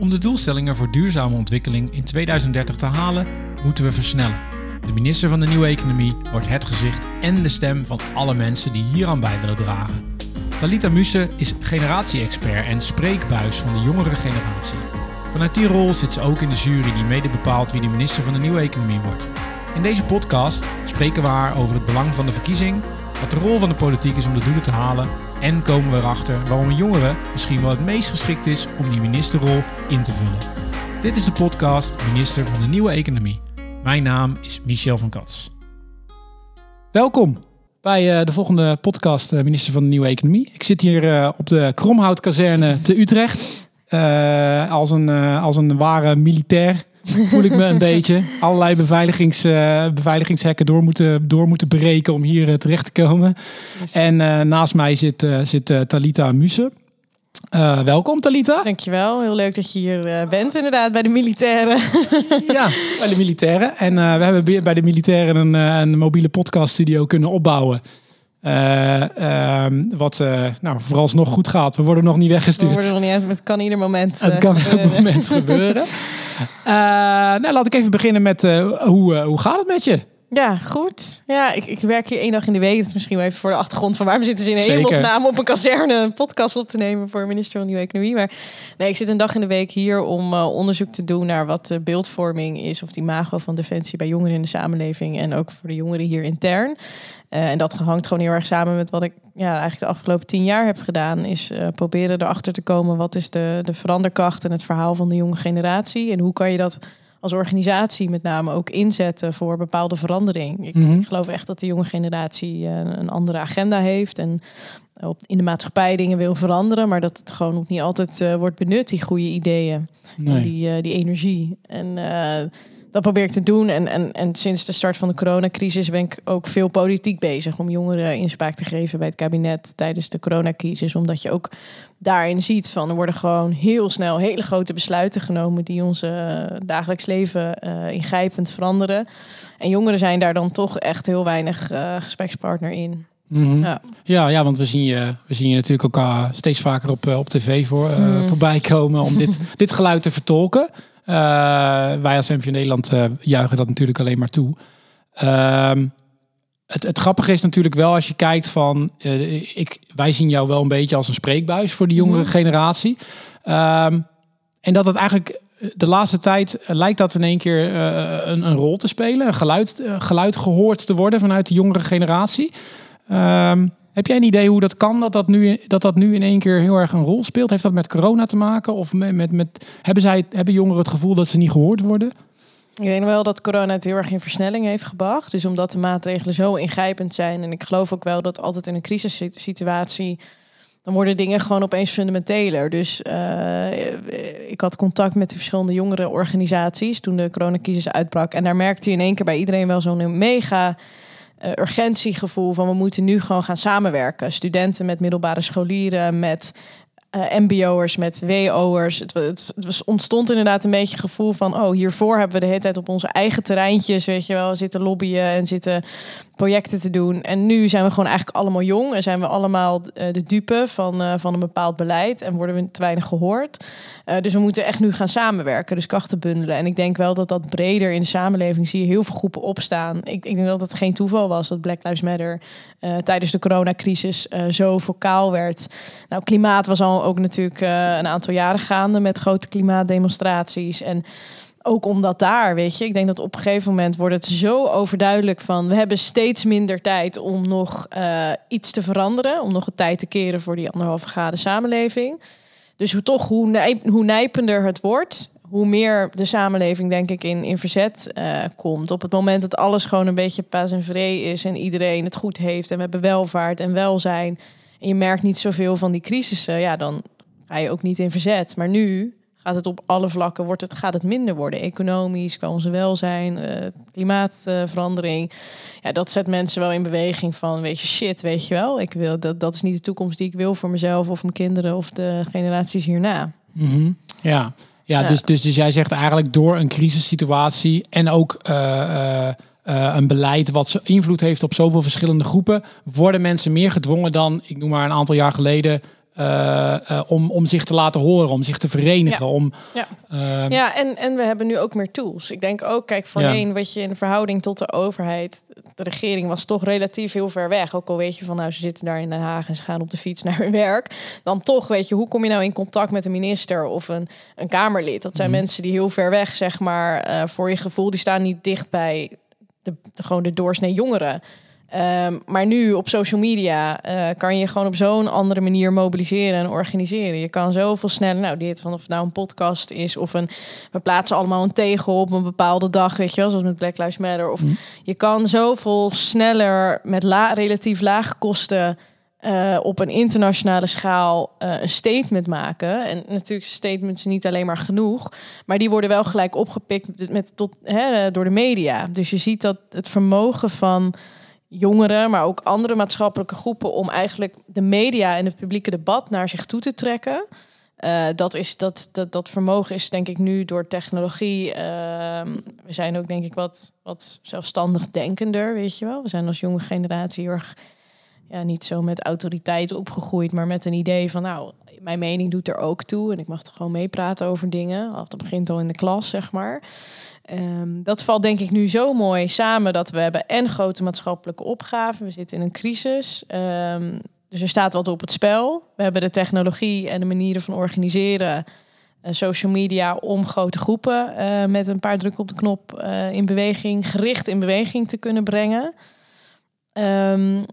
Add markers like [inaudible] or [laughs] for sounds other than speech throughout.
Om de doelstellingen voor duurzame ontwikkeling in 2030 te halen, moeten we versnellen. De minister van de Nieuwe Economie wordt het gezicht en de stem van alle mensen die hieraan bij willen dragen. Talita Muse is generatie-expert en spreekbuis van de jongere generatie. Vanuit die rol zit ze ook in de jury die mede bepaalt wie de minister van de Nieuwe Economie wordt. In deze podcast spreken we haar over het belang van de verkiezing, wat de rol van de politiek is om de doelen te halen en komen we erachter waarom een jongere misschien wel het meest geschikt is om die ministerrol in te vullen. Dit is de podcast Minister van de Nieuwe Economie. Mijn naam is Michel van Kats. Welkom bij uh, de volgende podcast uh, Minister van de Nieuwe Economie. Ik zit hier uh, op de Kromhoutkazerne te Utrecht. Als, een, als een ware militair voel ik me een [laughs] beetje. Allerlei beveiligings, beveiligingshekken door moeten, door moeten breken om hier terecht te komen. En naast mij zit, zit Talita Muse. Welkom Talita. Dankjewel. Heel leuk dat je hier bent inderdaad bij de militairen. [laughs] ja, bij de militairen. En we hebben bij de militairen een, een mobiele podcaststudio kunnen opbouwen. Ehm, wat nou, vooralsnog goed gaat. We worden nog niet weggestuurd. We worden nog niet uit, maar het kan ieder moment Het kan ieder moment [laughs] gebeuren. nou, laat ik even beginnen met hoe, hoe gaat het met je? Ja, goed. Ja, ik, ik werk hier één dag in de week. Dat is misschien wel even voor de achtergrond van waarom zitten ze in hemelsnaam op een kazerne een podcast op te nemen voor minister van Nieuwe Economie. Maar nee, ik zit een dag in de week hier om uh, onderzoek te doen naar wat de beeldvorming is of die imago van defensie bij jongeren in de samenleving en ook voor de jongeren hier intern. Uh, en dat hangt gewoon heel erg samen met wat ik ja, eigenlijk de afgelopen tien jaar heb gedaan. Is uh, proberen erachter te komen wat is de, de veranderkracht en het verhaal van de jonge generatie. En hoe kan je dat als organisatie met name ook inzetten voor bepaalde verandering. Ik, mhm. ik geloof echt dat de jonge generatie uh, een andere agenda heeft en op, in de maatschappij dingen wil veranderen, maar dat het gewoon ook niet altijd uh, wordt benut, die goede ideeën, nee. die, uh, die energie. En dat probeer ik te doen. En, en, en sinds de start van de coronacrisis ben ik ook veel politiek bezig om jongeren inspraak te geven bij het kabinet tijdens de coronacrisis. Omdat je ook daarin ziet van er worden gewoon heel snel hele grote besluiten genomen die ons dagelijks leven uh, ingrijpend veranderen. En jongeren zijn daar dan toch echt heel weinig uh, gesprekspartner in. Mm-hmm. ja. ja. Ja, want we zien je, we zien je natuurlijk uh, steeds vaker op, op tv voor, mm. voorbij komen om dit, [laughs] dit geluid te vertolken. Wij als MV Nederland juichen dat natuurlijk alleen maar toe. Ehm, het, het, grappige is natuurlijk wel als je kijkt van, uh, ik, wij zien jou wel een beetje als een spreekbuis voor de jongere mhm. generatie. Um, en dat het eigenlijk eh, de laatste tijd lijkt dat in één keer uh, een, een, rol te spelen, een geluid, geluid gehoord te worden vanuit de jongere generatie. Um, heb jij een idee hoe dat kan, dat dat, nu, dat dat nu in één keer heel erg een rol speelt? Heeft dat met corona te maken? Of met, met, met, hebben, zij, hebben jongeren het gevoel dat ze niet gehoord worden? Ik denk wel dat corona het heel erg in versnelling heeft gebracht. Dus omdat de maatregelen zo ingrijpend zijn. En ik geloof ook wel dat altijd in een crisissituatie. dan worden dingen gewoon opeens fundamenteler. Dus uh, ik had contact met de verschillende jongere organisaties. toen de coronacrisis uitbrak. En daar merkte je in één keer bij iedereen wel zo'n mega. Uh, urgentiegevoel van we moeten nu gewoon gaan samenwerken. Studenten met middelbare scholieren, met uh, MBO'ers met WO'ers. Het, het, het, ontstond inderdaad een beetje het gevoel van: oh, hiervoor hebben we de hele tijd op onze eigen terreintjes, weet je wel, zitten lobbyen en zitten projecten te doen. En nu zijn we gewoon eigenlijk allemaal jong en zijn we allemaal uh, de dupe van, uh, van een bepaald beleid en worden we te weinig gehoord. Uh, dus we moeten echt nu gaan samenwerken, dus krachten bundelen. En ik denk wel dat dat breder in de samenleving zie je heel veel groepen opstaan. Ik, ik denk dat het geen toeval was dat Black Lives Matter tijdens de coronacrisis zo vocaal werd. Nou, klimaat was al ook natuurlijk een aantal jaren gaande met grote klimaatdemonstraties en ook omdat daar, weet je, ik denk dat op een gegeven moment wordt het zo overduidelijk van we hebben steeds minder tijd om nog uh, iets te veranderen, om nog een tijd te keren voor die anderhalve graden samenleving. Dus hoe toch, hoe, hoe nijpender het wordt, hoe meer de samenleving, denk ik, in, in verzet uh, komt. Op het moment dat alles gewoon een beetje pas en vree is en iedereen het goed heeft en we hebben welvaart en welzijn. En je merkt niet zoveel van die crisissen, ja, dan ga je ook niet in verzet. Maar nu gaat het op alle vlakken, wordt het, gaat het minder worden. Economisch, qua onze welzijn, uh, klimaatverandering. ja, dat zet mensen wel in beweging van, weet je, shit, weet je wel. Ik wil, dat, dat is niet de toekomst die ik wil voor mezelf of mijn kinderen of de generaties hierna. Mm Ja, ja, Dus, dus, dus jij zegt eigenlijk door een crisissituatie en ook... Uh, een beleid wat invloed heeft op zoveel verschillende groepen, worden mensen meer gedwongen dan, ik noem maar een aantal jaar geleden, eh, eh, om, om zich te laten horen, om zich te verenigen. Ja. Om, Ja. eh, Ja, en, en we hebben nu ook meer tools. Ik denk ook, kijk, voorheen wat je in verhouding tot de overheid, de regering was toch relatief heel ver weg. Ook al weet je van, nou, ze zitten daar in Den Haag en ze gaan op de fiets [laughs] naar hun werk. Dan toch, weet je, hoe kom je nou in contact met een minister of een, een Kamerlid? Dat zijn Mhm. mensen die heel ver weg, zeg maar, eh, voor je gevoel, die staan niet dicht bij de, de, gewoon de doorsnee jongeren. Ehm, maar nu op social media eh, kan je gewoon op zo'n andere manier mobiliseren en organiseren. Je kan zoveel sneller, nou, dit van of het nou een podcast is of een, we plaatsen allemaal een tegel op een bepaalde dag, weet je wel, zoals met Black Lives Matter. Of Mhm. je kan zoveel sneller met la, relatief lage kosten eh, op een internationale schaal eh, een statement maken. En natuurlijk statements niet alleen maar genoeg, maar die worden wel gelijk opgepikt met tot, hè, door de media. Dus je ziet dat het vermogen van jongeren, maar ook andere maatschappelijke groepen om eigenlijk de media en het publieke debat naar zich toe te trekken. Eh, dat, is, dat, dat, dat vermogen is denk ik nu door technologie. ehm, we zijn ook denk ik wat, wat zelfstandig denkender, weet je wel. We zijn als jonge generatie heel ja, niet zo met autoriteit opgegroeid, maar met een idee van nou, mijn mening doet er ook toe en ik mag er gewoon meepraten over dingen. Dat begint al in de klas, zeg maar. Ehm, dat valt denk ik nu zo mooi samen dat we hebben en grote maatschappelijke opgaven. We zitten in een crisis. Ehm, dus er staat wat op het spel. We hebben de technologie en de manieren van organiseren. eh, social media om grote groepen eh, met een paar drukken op de knop eh, in beweging, gericht in beweging te kunnen brengen. Ehm,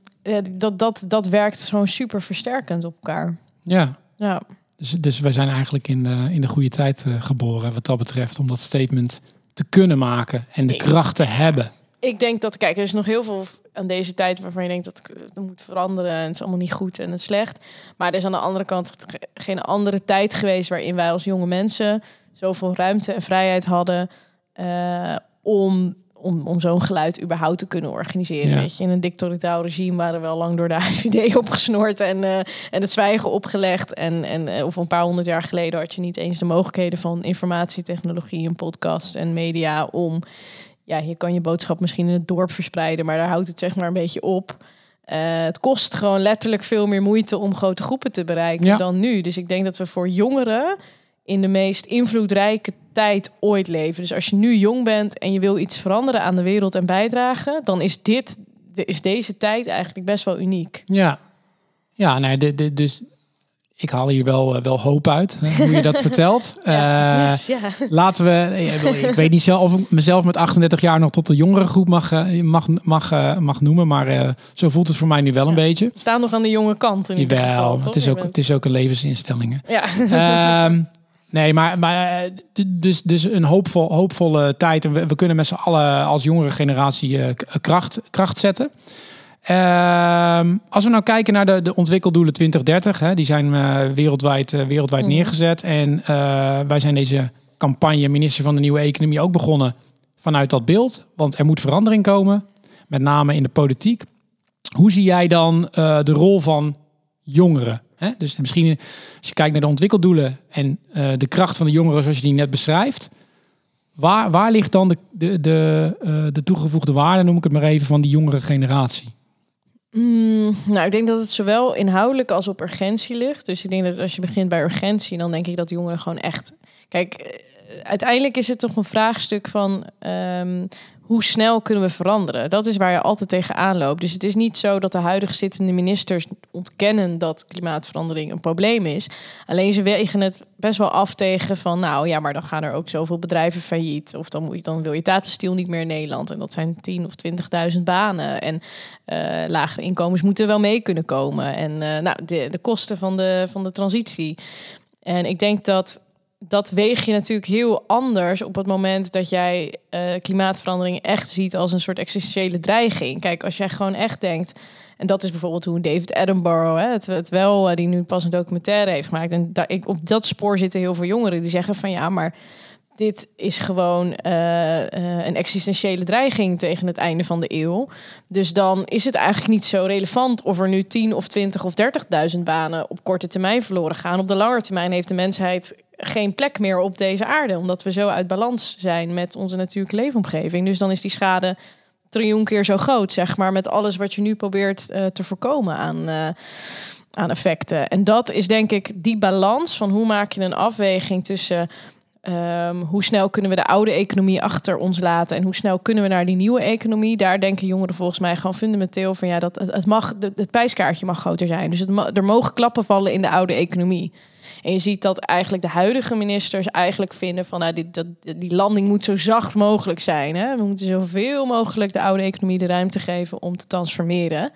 dat, dat, dat werkt gewoon super versterkend op elkaar. ja. Ja, Dus, dus wij zijn eigenlijk in de, in de goede tijd geboren wat dat betreft. Om dat statement te kunnen maken en de kracht te hebben. ik denk dat, kijk, er is nog heel veel aan deze tijd waarvan je denkt dat het moet veranderen en het is allemaal niet goed en het is slecht. Maar er is aan de andere kant ge- geen andere tijd geweest waarin wij als jonge mensen zoveel ruimte en vrijheid hadden eh, om, om, om zo'n geluid überhaupt te kunnen organiseren. Ja. Weet je, in een dictatoriaal regime waren we al lang door de [laughs] IVD opgesnoord en, eh, en het zwijgen opgelegd. En, en eh, of een paar honderd jaar geleden had je niet eens de mogelijkheden van informatietechnologie en podcast en media om ja, je kan je boodschap misschien in het dorp verspreiden, maar daar houdt het zeg maar een beetje op. Eh, het kost gewoon letterlijk veel meer moeite om grote groepen te bereiken Ja. dan nu. Dus ik denk dat we voor jongeren in de meest invloedrijke tijd ooit leven. Dus als je nu jong bent en je wil iets veranderen aan de wereld en bijdragen, dan is dit, is deze tijd eigenlijk best wel uniek. Ja, ja nee, de, de, dus ik haal hier wel, eh, wel hoop uit, hè, hoe je dat [laughs] vertelt. Ja, Eh, yes, ja. Laten we, ik bedoel, ik weet niet zelf of ik mezelf met 38 jaar nog tot de jongere groep mag, eh, mag, mag, eh, mag noemen, maar eh, zo voelt het voor mij nu wel een beetje. We staan nog aan de jonge kant in ieder geval. Het is, ook, bent- het is ook een levensinstelling. hè. Ja. Ehm, nee, maar, maar eh, dus, dus een hoopvol, hoopvolle tijd. En we, we kunnen met z'n allen als jongere generatie eh, k- kracht, kracht zetten. Ehm, als we nou kijken naar de, de ontwikkeldoelen 2030, hè, die zijn eh, wereldwijd, eh, wereldwijd Mhm. neergezet. En eh, wij zijn deze campagne, minister van de Nieuwe Economie, ook begonnen vanuit dat beeld. Want er moet verandering komen, met name in de politiek. Hoe zie jij dan eh, de rol van jongeren? Hè? Dus misschien als je kijkt naar de ontwikkeldoelen en eh, de kracht van de jongeren zoals je die net beschrijft. Waar, waar ligt dan de, de, de, eh, de toegevoegde waarde, noem ik het maar even, van die jongere generatie? Mm, nou, ik denk dat het zowel inhoudelijk als op urgentie ligt. Dus ik denk dat als je begint bij urgentie, dan denk ik dat jongeren gewoon echt. Kijk, eh, uiteindelijk is het toch een vraagstuk van ehm, hoe snel kunnen we veranderen? Dat is waar je altijd tegenaan loopt. Dus het is niet zo dat de huidige zittende ministers ontkennen dat klimaatverandering een probleem is. Alleen ze wegen het best wel af tegen van, nou ja, maar dan gaan er ook zoveel bedrijven failliet. Of dan, moet je, dan wil je Tata niet meer in Nederland. En dat zijn 10 of 20.000 banen. En eh, lagere inkomens moeten wel mee kunnen komen. En eh, nou, de, de kosten van de, van de transitie. En ik denk dat dat weeg je natuurlijk heel anders op het moment dat jij eh, klimaatverandering echt ziet als een soort existentiële dreiging. Kijk, als jij gewoon echt denkt. En dat is bijvoorbeeld hoe David Attenborough hè, het, het wel, eh, die nu pas een documentaire heeft gemaakt. En daar, ik, op dat spoor zitten heel veel jongeren die zeggen van ja, maar dit is gewoon eh, een existentiële dreiging tegen het einde van de eeuw. Dus dan is het eigenlijk niet zo relevant of er nu 10 of 20 of 30.000 banen op korte termijn verloren gaan. Op de lange termijn heeft de mensheid geen plek meer op deze aarde, omdat we zo uit balans zijn met onze natuurlijke leefomgeving. Dus dan is die schade triljoen keer zo groot, zeg maar, met alles wat je nu probeert eh, te voorkomen aan, eh, aan effecten. En dat is denk ik die balans van hoe maak je een afweging tussen ehm, hoe snel kunnen we de oude economie achter ons laten en hoe snel kunnen we naar die nieuwe economie. Daar denken jongeren volgens mij gewoon fundamenteel van ja, dat het, mag, het, prijskaartje mag groter zijn. Dus er mogen klappen vallen in de oude economie. En je ziet dat eigenlijk de huidige ministers eigenlijk vinden van nou, die, dat, die landing moet zo zacht mogelijk zijn. Hè? We moeten zoveel mogelijk de oude economie de ruimte geven om te transformeren.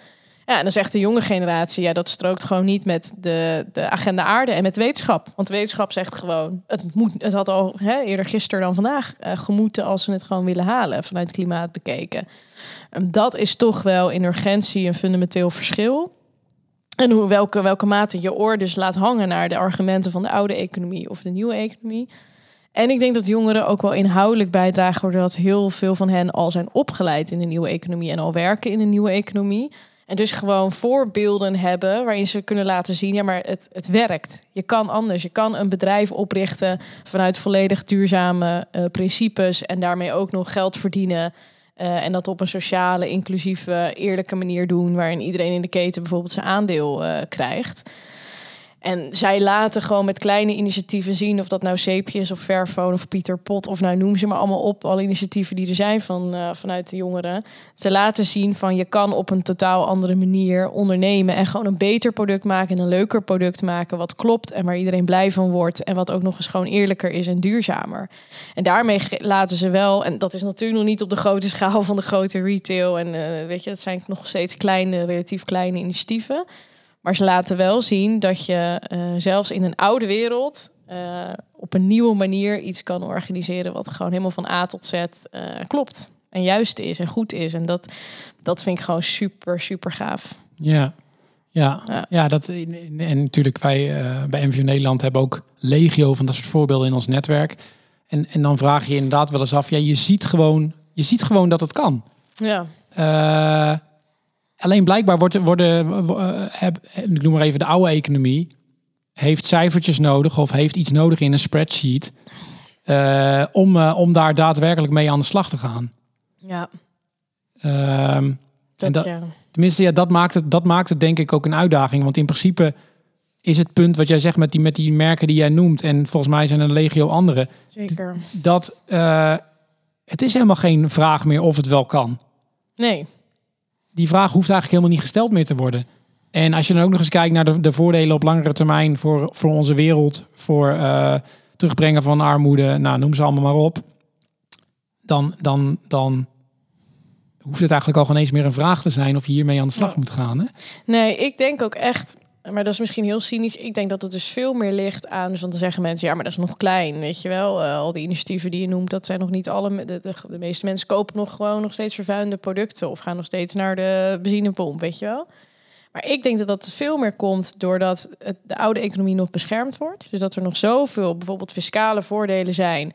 Ja, en dan zegt de jonge generatie, ja, dat strookt gewoon niet met de, de agenda aarde en met wetenschap. Want wetenschap zegt gewoon, het, moet, het had al hè, eerder gisteren dan vandaag eh, gemoeten als we het gewoon willen halen vanuit klimaat bekeken. En dat is toch wel in urgentie een fundamenteel verschil. En hoe, welke, welke mate je oor dus laat hangen naar de argumenten van de oude economie of de nieuwe economie. En ik denk dat jongeren ook wel inhoudelijk bijdragen, doordat heel veel van hen al zijn opgeleid in de nieuwe economie en al werken in de nieuwe economie. En dus gewoon voorbeelden hebben waarin ze kunnen laten zien, ja, maar het, het werkt. Je kan anders. Je kan een bedrijf oprichten vanuit volledig duurzame eh, principes en daarmee ook nog geld verdienen. Eh, en dat op een sociale, inclusieve, eerlijke manier doen, waarin iedereen in de keten bijvoorbeeld zijn aandeel eh, krijgt. En zij laten gewoon met kleine initiatieven zien, of dat nou Zeepje is of Fairphone of Pieter Pot, of nou noem ze maar allemaal op, alle initiatieven die er zijn van, eh, vanuit de jongeren. Ze laten zien van je kan op een totaal andere manier ondernemen en gewoon een beter product maken en een leuker product maken, wat klopt en waar iedereen blij van wordt en wat ook nog eens gewoon eerlijker is en duurzamer. En daarmee laten ze wel, en dat is natuurlijk nog niet op de grote schaal van de grote retail en eh, weet je, het zijn nog steeds kleine, relatief kleine initiatieven. Maar ze laten wel zien dat je eh, zelfs in een oude wereld eh, op een nieuwe manier iets kan organiseren wat gewoon helemaal van A tot Z eh, klopt. En juist is en goed is. En dat, dat vind ik gewoon super, super gaaf. Ja, ja, ja. Ja. dat, en natuurlijk wij bij MVO Nederland hebben ook legio van dat soort voorbeelden in ons netwerk. En, en dan vraag je inderdaad wel eens af, ja, je ziet gewoon, je ziet gewoon dat het kan. Ja, alleen blijkbaar wordt, worden, eh, heb, ik noem maar even de oude economie, heeft cijfertjes nodig of heeft iets nodig in een spreadsheet eh, om, eh, om daar daadwerkelijk mee aan de slag te gaan. ja. Ehm, Dat, ja. Tenminste, ja, dat, maakt het, dat maakt het denk ik ook een uitdaging. Want in principe is het punt wat jij zegt met die, met die merken die jij noemt... en volgens mij zijn er legio andere... zeker. dat het is helemaal geen vraag meer of het wel kan. Nee, Die vraag hoeft eigenlijk helemaal niet gesteld meer te worden. En als je dan ook nog eens kijkt naar de, de voordelen op langere termijn... voor, voor onze wereld, voor eh, terugbrengen van armoede... nou, noem ze allemaal maar op... dan, dan, dan hoeft het eigenlijk al geen eens meer een vraag te zijn... of je hiermee aan de slag moet gaan. Hè? Nee, ik denk ook echt, maar dat is misschien heel cynisch. Ik denk dat het dus veel meer ligt aan, dus dan zeggen mensen, ja, maar dat is nog klein, weet je wel. Eh, al die initiatieven die je noemt, dat zijn nog niet alle. De, de, meeste mensen kopen nog gewoon nog steeds vervuilende producten of gaan nog steeds naar de benzinepomp, weet je wel. Maar ik denk dat dat veel meer komt doordat de oude economie nog beschermd wordt. Dus dat er nog zoveel bijvoorbeeld fiscale voordelen zijn.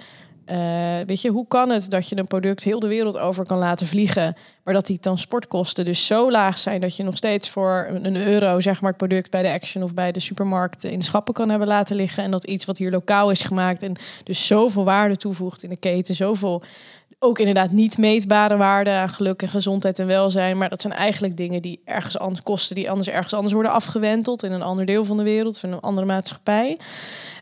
Eh, weet je, hoe kan het dat je een product heel de wereld over kan laten vliegen, maar dat die transportkosten dus zo laag zijn dat je nog steeds voor een euro, zeg maar, het product bij de Action of bij de supermarkt in schappen kan hebben laten liggen. En dat iets wat hier lokaal is gemaakt en dus zoveel waarde toevoegt in de keten, zoveel ook inderdaad niet meetbare waarde aan geluk en gezondheid en welzijn. Maar dat zijn eigenlijk dingen die ergens anders kosten, die anders ergens anders worden afgewenteld in een ander deel van de wereld, van een andere maatschappij.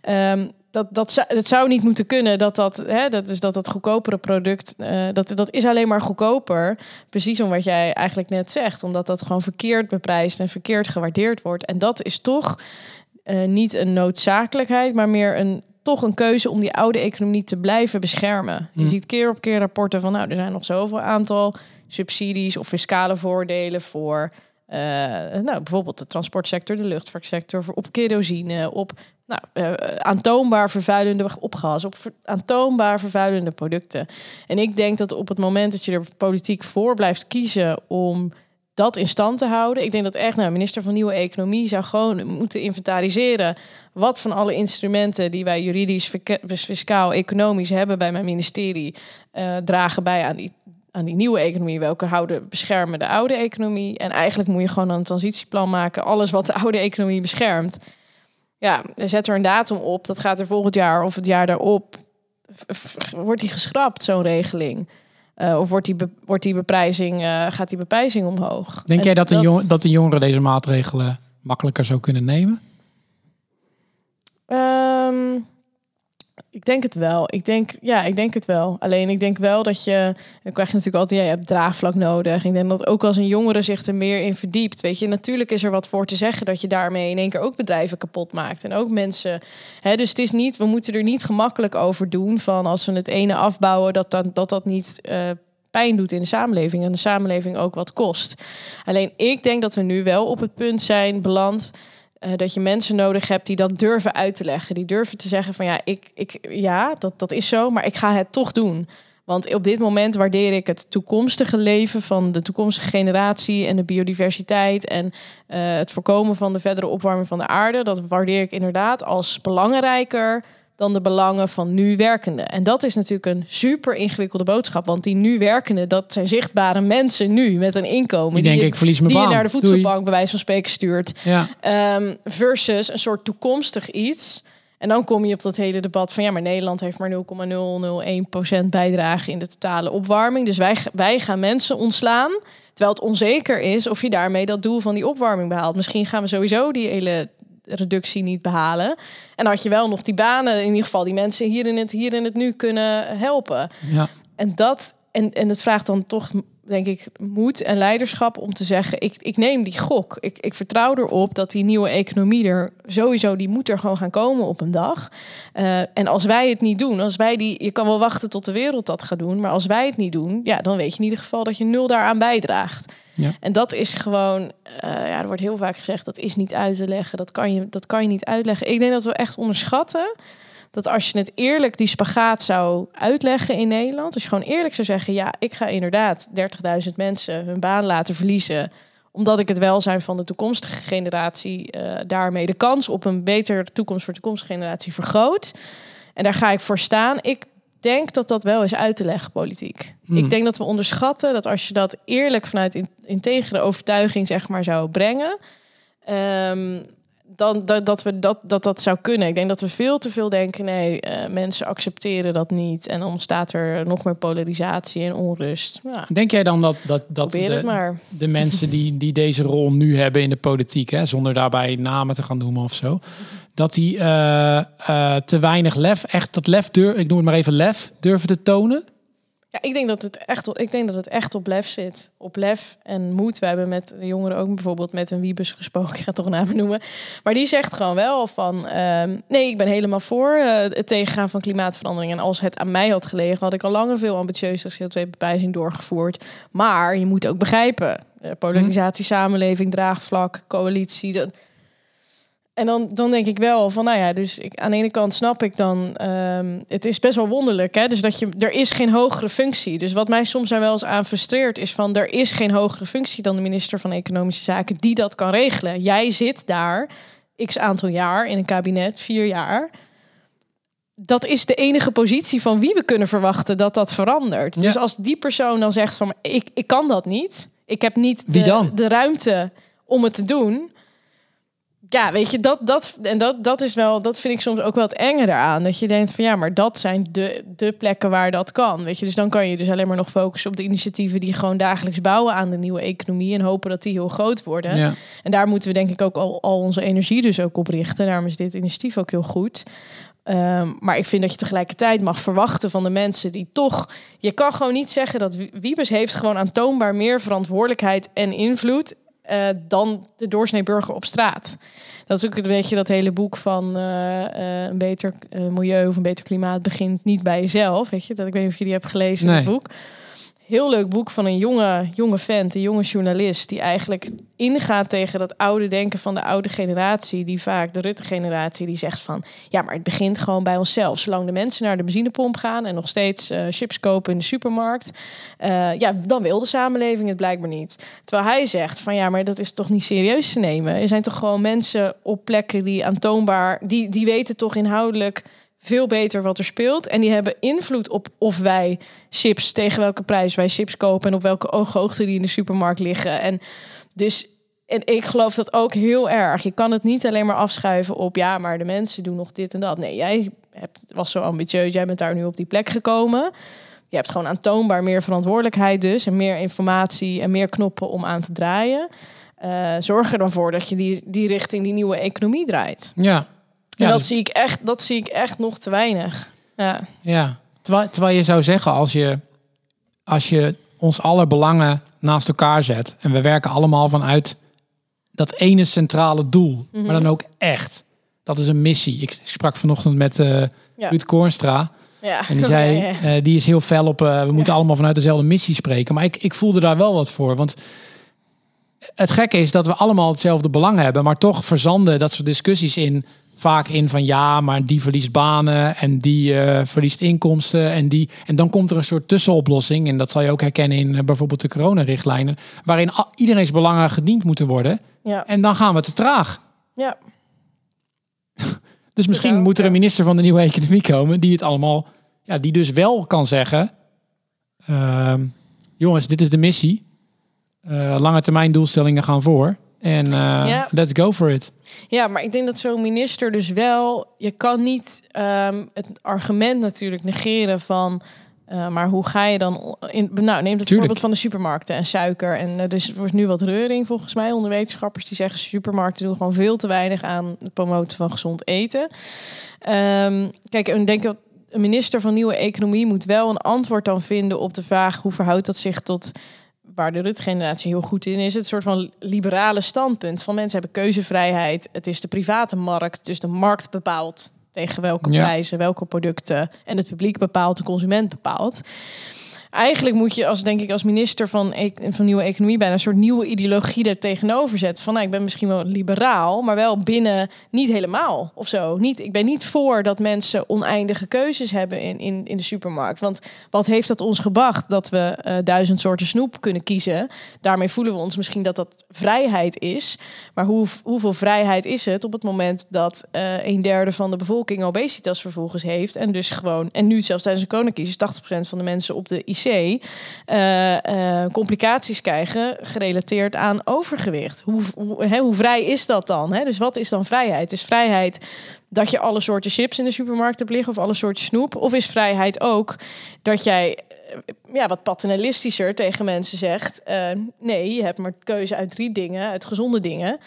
Ehm, dat, dat, zou, dat zou niet moeten kunnen. Dat dat, hè, dat, is dat dat goedkopere product, eh, dat, dat is alleen maar goedkoper. Precies om wat jij eigenlijk net zegt. Omdat dat gewoon verkeerd beprijsd en verkeerd gewaardeerd wordt. En dat is toch eh, niet een noodzakelijkheid, maar meer een toch een keuze om die oude economie te blijven beschermen. Je Hm. ziet keer op keer rapporten van, nou, er zijn nog zoveel aantal subsidies of fiscale voordelen voor, eh, nou, bijvoorbeeld de transportsector, de luchtvaartsector, voor op kerosine, op nou, eh, aantoonbaar vervuilende op gas, op aantoonbaar vervuilende producten. En ik denk dat op het moment dat je er politiek voor blijft kiezen om dat in stand te houden. Ik denk dat echt, nou, minister van Nieuwe Economie zou gewoon moeten inventariseren wat van alle instrumenten die wij juridisch, verke- fiscaal, economisch hebben bij mijn ministerie, eh, dragen bij aan die, aan die nieuwe economie. Welke houden beschermen de oude economie? En eigenlijk moet je gewoon een transitieplan maken. Alles wat de oude economie beschermt. Ja, zet er een datum op. Dat gaat er volgend jaar of het jaar daarop. Wordt die geschrapt, zo'n regeling? Eh, of wordt die, wordt die beprijzing, eh, gaat die beprijzing omhoog? Denk En jij dat de, jong, dat de jongeren deze maatregelen makkelijker zou kunnen nemen? Ehm, ik denk het wel. Ik denk, ja, ik denk het wel. Alleen ik denk wel dat je, dan krijg je natuurlijk altijd, ja, je hebt draagvlak nodig. Ik denk dat ook als een jongere zich er meer in verdiept, weet je, natuurlijk is er wat voor te zeggen dat je daarmee in één keer ook bedrijven kapot maakt en ook mensen. Hè, dus het is niet, we moeten er niet gemakkelijk over doen van als we het ene afbouwen, dat dat, dat, dat niet. Uh, pijn doet in de samenleving en de samenleving ook wat kost. Alleen ik denk dat we nu wel op het punt zijn beland uh, dat je mensen nodig hebt die dat durven uit te leggen. Die durven te zeggen van ja, ik, ik, ja dat, dat is zo, maar ik ga het toch doen. Want op dit moment waardeer ik het toekomstige leven van de toekomstige generatie en de biodiversiteit en uh, het voorkomen van de verdere opwarming van de aarde. Dat waardeer ik inderdaad als belangrijker dan de belangen van nu werkenden. En dat is natuurlijk een super ingewikkelde boodschap. Want die nu werkenden, dat zijn zichtbare mensen nu met een inkomen. Die, die denk ik verlies mijn die baan. je naar de voedselbank bij wijze van spreken stuurt. Ja. Um, versus een soort toekomstig iets. En dan kom je op dat hele debat van ja, maar Nederland heeft maar 0,001% bijdrage in de totale opwarming. Dus wij, wij gaan mensen ontslaan. Terwijl het onzeker is of je daarmee dat doel van die opwarming behaalt. Misschien gaan we sowieso die hele reductie niet behalen. En had je wel nog die banen, in ieder geval die mensen hier in het, hier in het nu kunnen helpen. Ja. En dat, en, en het vraagt dan toch, denk ik, moed en leiderschap om te zeggen: ik, ik neem die gok. Ik, ik vertrouw erop dat die nieuwe economie er sowieso, die moet er gewoon gaan komen op een dag. Uh, en als wij het niet doen, als wij die, je kan wel wachten tot de wereld dat gaat doen, maar als wij het niet doen, ja, dan weet je in ieder geval dat je nul daaraan bijdraagt. Ja. En dat is gewoon, uh, ja, er wordt heel vaak gezegd, dat is niet uit te leggen, dat kan, je, dat kan je niet uitleggen. Ik denk dat we echt onderschatten dat als je het eerlijk die spagaat zou uitleggen in Nederland, als je gewoon eerlijk zou zeggen, ja, ik ga inderdaad 30.000 mensen hun baan laten verliezen, omdat ik het welzijn van de toekomstige generatie uh, daarmee de kans op een betere toekomst voor de toekomstige generatie vergroot. En daar ga ik voor staan. Ik denk dat dat wel is uit te leggen, politiek. Hmm. Ik denk dat we onderschatten dat als je dat eerlijk vanuit in, integere overtuiging zeg maar zou brengen, um, dan dat, dat we dat, dat dat zou kunnen. Ik denk dat we veel te veel denken, nee, uh, mensen accepteren dat niet. En dan ontstaat er nog meer polarisatie en onrust. Ja. Denk jij dan dat, dat, dat de, de mensen die, die deze rol nu hebben in de politiek, hè, zonder daarbij namen te gaan noemen of zo, dat die uh, uh, te weinig lef, echt dat lef, durf, ik noem het maar even lef, durven te tonen? Ja, ik denk dat het echt, ik denk dat het echt op lef zit. Op lef en moed. We hebben met jongeren ook bijvoorbeeld met een Wiebus gesproken. [laughs] Ik ga het toch namen noemen. Maar die zegt gewoon wel van... Um, nee, ik ben helemaal voor uh, het tegengaan van klimaatverandering. En als het aan mij had gelegen... had ik al lang een veel ambitieuzer CO2-beprijzing doorgevoerd. Maar je moet ook begrijpen... Uh, polarisatie, samenleving, draagvlak, coalitie... Dat, en dan, dan denk ik wel van, nou ja, dus ik, aan de ene kant snap ik dan, um, het is best wel wonderlijk, hè, dus dat je, er is geen hogere functie. Dus wat mij soms daar wel eens aan frustreert, is van, er is geen hogere functie dan de minister van Economische Zaken die dat kan regelen. Jij zit daar, x aantal jaar in een kabinet, vier jaar. Dat is de enige positie van wie we kunnen verwachten dat dat verandert. Ja. Dus als die persoon dan zegt van, ik, ik kan dat niet, ik heb niet de, de ruimte om het te doen ja, weet je, dat, dat, en dat, dat is wel, dat vind ik soms ook wel het enge eraan. Dat je denkt van ja, maar dat zijn de, de plekken waar dat kan. Weet je, dus dan kan je dus alleen maar nog focussen op de initiatieven die gewoon dagelijks bouwen aan de nieuwe economie en hopen dat die heel groot worden. Ja. En daar moeten we denk ik ook al, al onze energie dus ook op richten. Daarom is dit initiatief ook heel goed. Um, maar ik vind dat je tegelijkertijd mag verwachten van de mensen die toch. Je kan gewoon niet zeggen dat Wiebes heeft gewoon aantoonbaar meer verantwoordelijkheid en invloed uh, dan de doorsnee burger op straat. Dat is ook een beetje dat hele boek van uh, uh, een beter milieu of een beter klimaat begint niet bij jezelf. Weet je, dat ik weet niet of jullie hebben gelezen nee. dat boek. Heel leuk boek van een jonge, jonge vent, een jonge journalist, die eigenlijk ingaat tegen dat oude denken van de oude generatie, die vaak de Rutte-generatie, die zegt van ja, maar het begint gewoon bij onszelf. Zolang de mensen naar de benzinepomp gaan en nog steeds uh, chips kopen in de supermarkt, uh, ja, dan wil de samenleving het blijkbaar niet. Terwijl hij zegt van ja, maar dat is toch niet serieus te nemen. Er zijn toch gewoon mensen op plekken die aantoonbaar, die, die weten toch inhoudelijk veel beter wat er speelt. En die hebben invloed op of wij chips, tegen welke prijs wij chips kopen en op welke ooghoogte die in de supermarkt liggen. En dus, en ik geloof dat ook heel erg. Je kan het niet alleen maar afschuiven op, ja, maar de mensen doen nog dit en dat. Nee, jij hebt, was zo ambitieus, jij bent daar nu op die plek gekomen. Je hebt gewoon aantoonbaar meer verantwoordelijkheid dus en meer informatie en meer knoppen om aan te draaien. eh, zorg er dan voor dat je die, die richting die nieuwe economie draait. Ja. En Ja, dat, dus- zie ik echt, dat zie ik echt nog te weinig. Ja, Ja, terwijl, terwijl je zou zeggen, als je, als je ons aller belangen naast elkaar zet en we werken allemaal vanuit dat ene centrale doel, Mhm. maar dan ook echt. Dat is een missie. Ik sprak vanochtend met eh Ja. Ruud ja. en die zei, [laughs] Ja, ja. eh, die is heel fel op, eh, we moeten allemaal vanuit dezelfde missie spreken. Maar ik, ik voelde daar wel wat voor, want het gekke is dat we allemaal hetzelfde belang hebben, maar toch verzanden dat soort discussies in vaak in van ja, maar die verliest banen en die eh, verliest inkomsten en die en dan komt er een soort tussenoplossing en dat zal je ook herkennen in eh, bijvoorbeeld de coronarichtlijnen, waarin iedereen's belangen gediend moeten worden ja. en dan gaan we te traag. ja. [laughs] Dus misschien moet er een minister van de nieuwe economie komen die het allemaal, ja, die dus wel kan zeggen, ehm, jongens, dit is de missie, Eh, lange termijn doelstellingen gaan voor en eh, Ja. let's go for it. Ja, maar ik denk dat zo'n minister dus wel... Je kan niet ehm, het argument natuurlijk negeren van... eh, maar hoe ga je dan... In, nou, neem het Tuurlijk. voorbeeld van de supermarkten en suiker. En eh, dus er wordt nu wat reuring volgens mij onder wetenschappers... die zeggen supermarkten doen gewoon veel te weinig aan het promoten van gezond eten. Ehm, kijk, en denk dat een minister van Nieuwe Economie moet wel een antwoord dan vinden op de vraag... hoe verhoudt dat zich tot waar de Rutte-generatie heel goed in is, het soort van liberale standpunt van mensen hebben keuzevrijheid. Het is de private markt, dus de markt bepaalt tegen welke Ja. prijzen, welke producten en het publiek bepaalt, de consument bepaalt. Eigenlijk moet je als denk ik als minister van, e- van nieuwe economie bijna een soort nieuwe ideologie er tegenover zetten. Van nou, ik ben misschien wel liberaal, maar wel binnen niet helemaal of zo. Niet, ik ben niet voor dat mensen oneindige keuzes hebben in, in, in de supermarkt. Want wat heeft dat ons gebracht dat we eh, duizend soorten snoep kunnen kiezen? Daarmee voelen we ons misschien dat dat vrijheid is. Maar hoe, hoeveel vrijheid is het op het moment dat eh een derde van de bevolking obesitas vervolgens heeft? En dus gewoon, en nu zelfs tijdens de coronacrisis, 80% van de mensen op de IC eh, eh, complicaties krijgen gerelateerd aan overgewicht. Hoe, hè, hoe vrij is dat dan? Hè? Dus wat is dan vrijheid? Is vrijheid dat je alle soorten chips in de supermarkt hebt liggen of alle soorten snoep? Of is vrijheid ook dat jij eh, ja, wat paternalistischer tegen mensen zegt: nee, je hebt maar keuze uit drie dingen, uit gezonde dingen.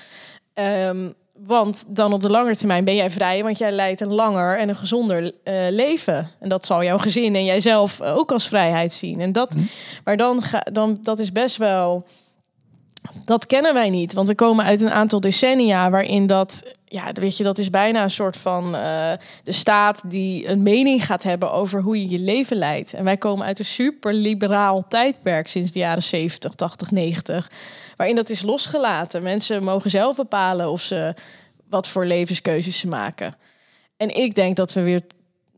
Ehm, want dan op de lange termijn ben jij vrij, want jij leidt een langer en een gezonder eh, leven. En dat zal jouw gezin en jijzelf ook als vrijheid zien. En dat, maar dan, ga, dan dat is best wel. Dat kennen wij niet, want we komen uit een aantal decennia waarin dat, ja, weet je, dat is bijna een soort van eh, de staat die een mening gaat hebben over hoe je je leven leidt. En wij komen uit een super liberaal tijdperk sinds de jaren 70, 80, 90, waarin dat is losgelaten. Mensen mogen zelf bepalen of ze wat voor levenskeuzes ze maken. En ik denk dat we weer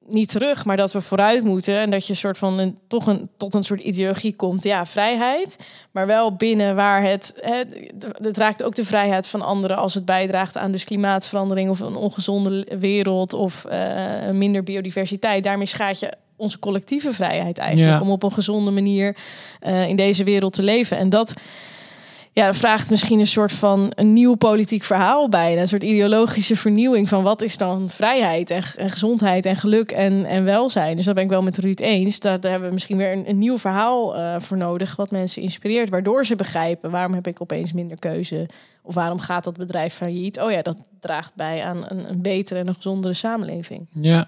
niet terug, maar dat we vooruit moeten en dat je een soort van een, toch een tot een soort ideologie komt. Ja, vrijheid, maar wel binnen waar het, het, het raakt ook de vrijheid van anderen als het bijdraagt aan dus klimaatverandering of een ongezonde wereld of eh, minder biodiversiteit. Daarmee schaadt je onze collectieve vrijheid eigenlijk Ja. om op een gezonde manier eh, in deze wereld te leven. En dat ja, vraagt misschien een soort van een nieuw politiek verhaal bij. Een soort ideologische vernieuwing van wat is dan vrijheid en, en gezondheid en geluk en, en welzijn. Dus dat ben ik wel met Ruud eens. Daar, hebben we misschien weer een, een nieuw verhaal eh, voor nodig, wat mensen inspireert, waardoor ze begrijpen waarom heb ik opeens minder keuze. Of waarom gaat dat bedrijf failliet? Oh ja, dat draagt bij aan een, een betere en een gezondere samenleving. Ja.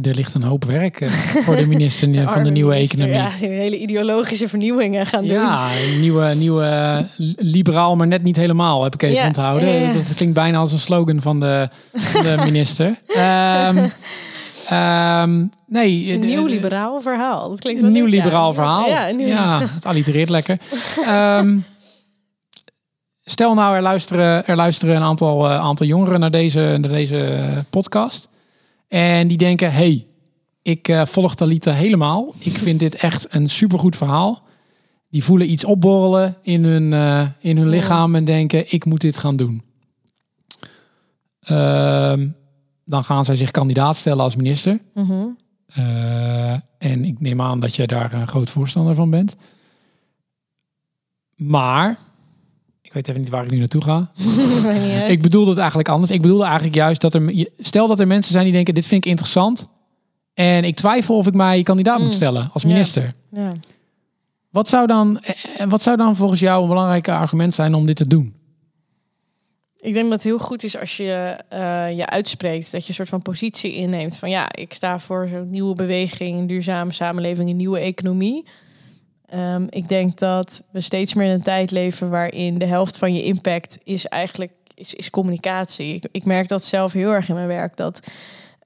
Er ligt een hoop werk eh, voor de minister [laughs] van de nieuwe minister, economie. Ja, hele ideologische vernieuwingen gaan doen. Ja, een nieuwe, nieuwe eh, liberaal, maar net niet helemaal, heb ik even Ja, onthouden. ja. Dat klinkt bijna als een slogan van de, van de [laughs] minister. Ehm, ehm, nee, Een de- nieuw liberaal verhaal. Dat klinkt Een nieuw liberaal verhaal. Ja, een nieuw ja, het allitereert lekker. Ehm, stel nou, er luisteren, er luisteren een aantal, eh, aantal jongeren naar deze, naar deze podcast. En die denken, hey, ik eh, volg Talita helemaal. Ik vind dit echt een supergoed verhaal. Die voelen iets opborrelen in hun, eh, in hun lichaam en denken, ik moet dit gaan doen. Ehm, dan gaan zij zich kandidaat stellen als minister. Mhm. Eh, en ik neem aan dat je daar een groot voorstander van bent. Maar, ik weet even niet waar ik nu naartoe ga. [laughs] Ik bedoel het eigenlijk anders. Ik bedoelde eigenlijk juist dat er, stel dat er mensen zijn die denken, dit vind ik interessant. En ik twijfel of ik mij kandidaat moet Mm. stellen als minister. Ja. Wat zou, dan, eh, wat zou dan volgens jou een belangrijk argument zijn om dit te doen? Ik denk dat het heel goed is als je uh, je uitspreekt. Dat je een soort van positie inneemt. Van ja, ik sta voor zo'n nieuwe beweging, duurzame samenleving, een nieuwe economie. Um, ik denk dat we steeds meer in een tijd leven waarin de helft van je impact is eigenlijk is, is communicatie. Ik, merk dat zelf heel erg in mijn werk. Dat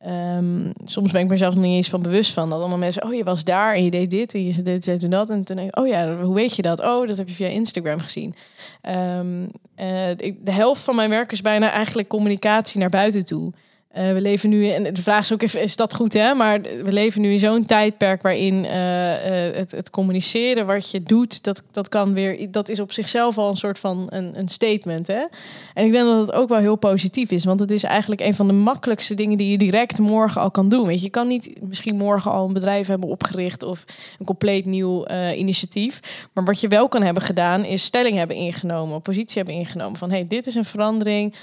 Um, soms ben ik mezelf nog niet eens van bewust van dat allemaal mensen, oh je was daar en je deed dit en je deed dit en dat. En toen denk ik, oh ja, hoe weet je dat? Oh, dat heb je via Instagram gezien. Uh, ik, de helft van mijn werk is bijna eigenlijk communicatie naar buiten toe. Uh, we leven nu, en de vraag is ook even, is dat goed hè? Maar we leven nu in zo'n tijdperk waarin uh, uh, het, het, communiceren wat je doet, dat, dat kan weer, dat is op zichzelf al een soort van een, een statement hè? En ik denk dat het ook wel heel positief is, want het is eigenlijk een van de makkelijkste dingen die je direct morgen al kan doen. Weet je, je kan niet misschien morgen al een bedrijf hebben opgericht of een compleet nieuw initiatief. Maar wat je wel kan hebben gedaan, is stelling hebben ingenomen, positie hebben ingenomen van hey, dit is een verandering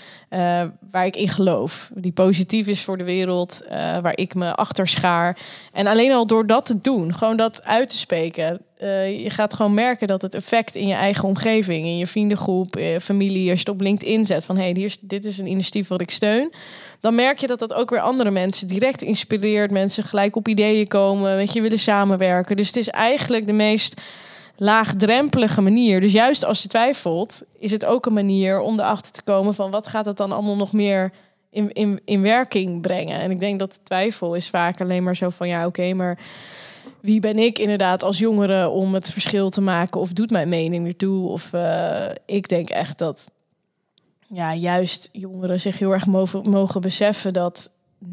waar ik in geloof. Die positie is voor de wereld, uh, waar ik me achter schaar. En alleen al door dat te doen, gewoon dat uit te spreken, uh, je gaat gewoon merken dat het effect in je eigen omgeving, in je vriendengroep, uh, familie, je het op LinkedIn zet van hé, hey, hier, dit is een initiatief wat ik steun, dan merk je dat dat ook weer andere mensen direct inspireert, mensen gelijk op ideeën komen, weet je, willen samenwerken. Dus het is eigenlijk de meest laagdrempelige manier. Dus juist als je twijfelt, is het ook een manier om erachter te komen van wat gaat het dan allemaal nog meer in, in, in werking brengen. En ik denk dat twijfel is vaak alleen maar zo van ja, oké, maar wie ben ik inderdaad als jongere om het verschil te maken of doet mijn mening ertoe? Of uh, ik denk echt dat ja, juist jongeren zich heel erg mogen beseffen dat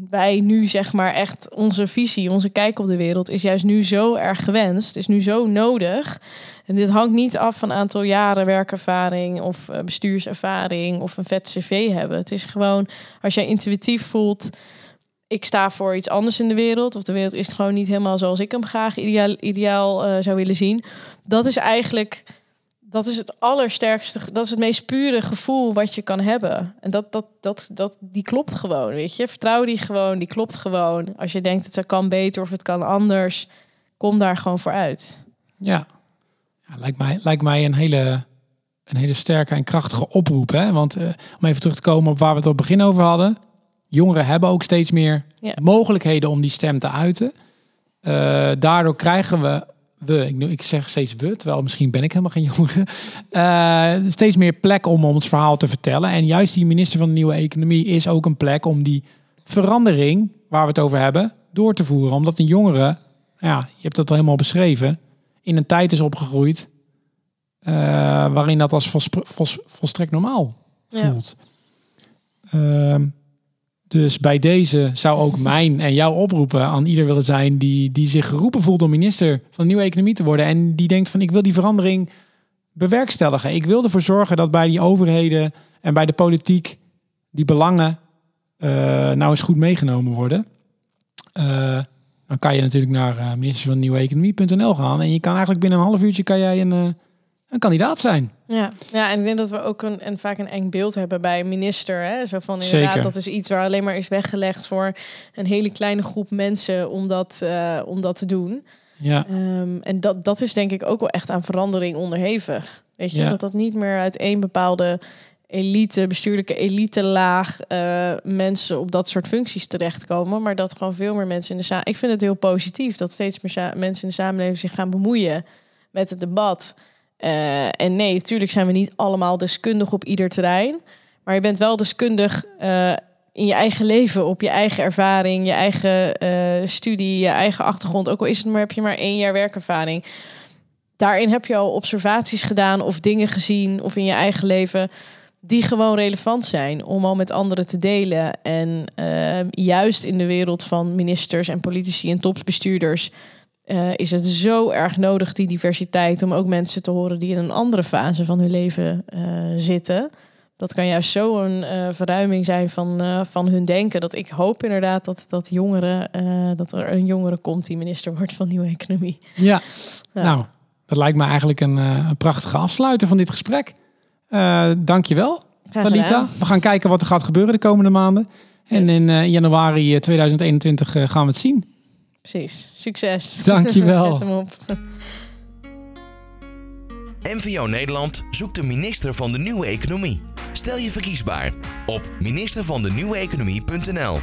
wij nu zeg maar echt onze visie, onze kijk op de wereld is juist nu zo erg gewenst, is nu zo nodig. En dit hangt niet af van een aantal jaren werkervaring of eh, bestuurservaring of een vet cv hebben. Het is gewoon als jij intuïtief voelt, ik sta voor iets anders in de wereld, of de wereld is gewoon niet helemaal zoals ik hem graag ideaal, ideaal uh, zou willen zien. Dat is eigenlijk dat is het allersterkste, dat is het meest pure gevoel wat je kan hebben. En dat, dat, dat, dat, die klopt gewoon, weet je. Vertrouw die gewoon, die klopt gewoon. Als je denkt, het kan beter of het kan anders, kom daar gewoon voor uit. Ja, ja lijkt, mij, lijkt mij een hele, een hele sterke en krachtige oproep. Hè? Want uh, om even terug te komen op waar we het op het begin over hadden. Jongeren hebben ook steeds meer ja. mogelijkheden om die stem te uiten. Uh, daardoor krijgen we we, ik, ik zeg steeds we, terwijl misschien ben ik helemaal geen [laughs] jongere, uh, steeds meer plek om ons verhaal te vertellen. En juist die minister van de Nieuwe Economie is ook een plek om die verandering, waar we het over hebben, door te voeren. Omdat een jongere, ja, je hebt dat al helemaal beschreven, in een tijd is opgegroeid uh, waarin dat als volstrekt normaal voelt. Ja. Uh, dus bij deze zou ook mijn en jouw oproepen aan ieder willen zijn die, die zich geroepen voelt om minister van nieuwe economie te worden. En die denkt van ik wil die verandering bewerkstelligen. Ik wil ervoor zorgen dat bij die overheden en bij de politiek die belangen uh, nou eens goed meegenomen worden. Uh, dan kan je natuurlijk naar uh, minister van nieuwe economie.nl gaan. En je kan eigenlijk binnen een half uurtje kan jij een een kandidaat zijn. Ja, ja en ik denk dat we ook een, en vaak een eng beeld hebben bij minister. Hè? Zo van inderdaad, Zeker. dat is iets waar alleen maar is weggelegd voor een hele kleine groep mensen om dat, uh, om dat te doen. Ja. Um, en dat, dat is denk ik ook wel echt aan verandering onderhevig. Weet je, ja. dat dat niet meer uit één bepaalde elite, bestuurlijke elite laag uh, mensen op dat soort functies terechtkomen. Maar dat gewoon veel meer mensen in de samenleving. Ik vind het heel positief dat steeds meer mensen in de samenleving zich gaan bemoeien met het debat. Uh, en nee, natuurlijk zijn we niet allemaal deskundig op ieder terrein. Maar je bent wel deskundig uh, in je eigen leven, op je eigen ervaring, je eigen uh, studie, je eigen achtergrond. Ook al is het maar, heb je maar één jaar werkervaring. Daarin heb je al observaties gedaan of dingen gezien of in je eigen leven die gewoon relevant zijn om al met anderen te delen. En juist in de wereld van ministers en politici en topbestuurders uh, is het zo erg nodig, die diversiteit, om ook mensen te horen die in een andere fase van hun leven uh, zitten. Dat kan juist zo een uh, verruiming zijn van, van hun denken. Dat ik hoop inderdaad dat, dat jongeren, dat er een jongere komt die minister wordt van nieuwe economie. Ja, [laughs] ja. nou, dat lijkt me eigenlijk een, een prachtige afsluiter van dit gesprek. Dank je wel, Talita. We gaan kijken wat er gaat gebeuren de komende maanden. En yes. in januari 2021 gaan we het zien. Precies. Succes. Dankjewel. [laughs] Zet hem op. NVO Nederland zoekt de minister van de Nieuwe Economie. Stel je verkiesbaar op ministervandenieuweeconomie.nl.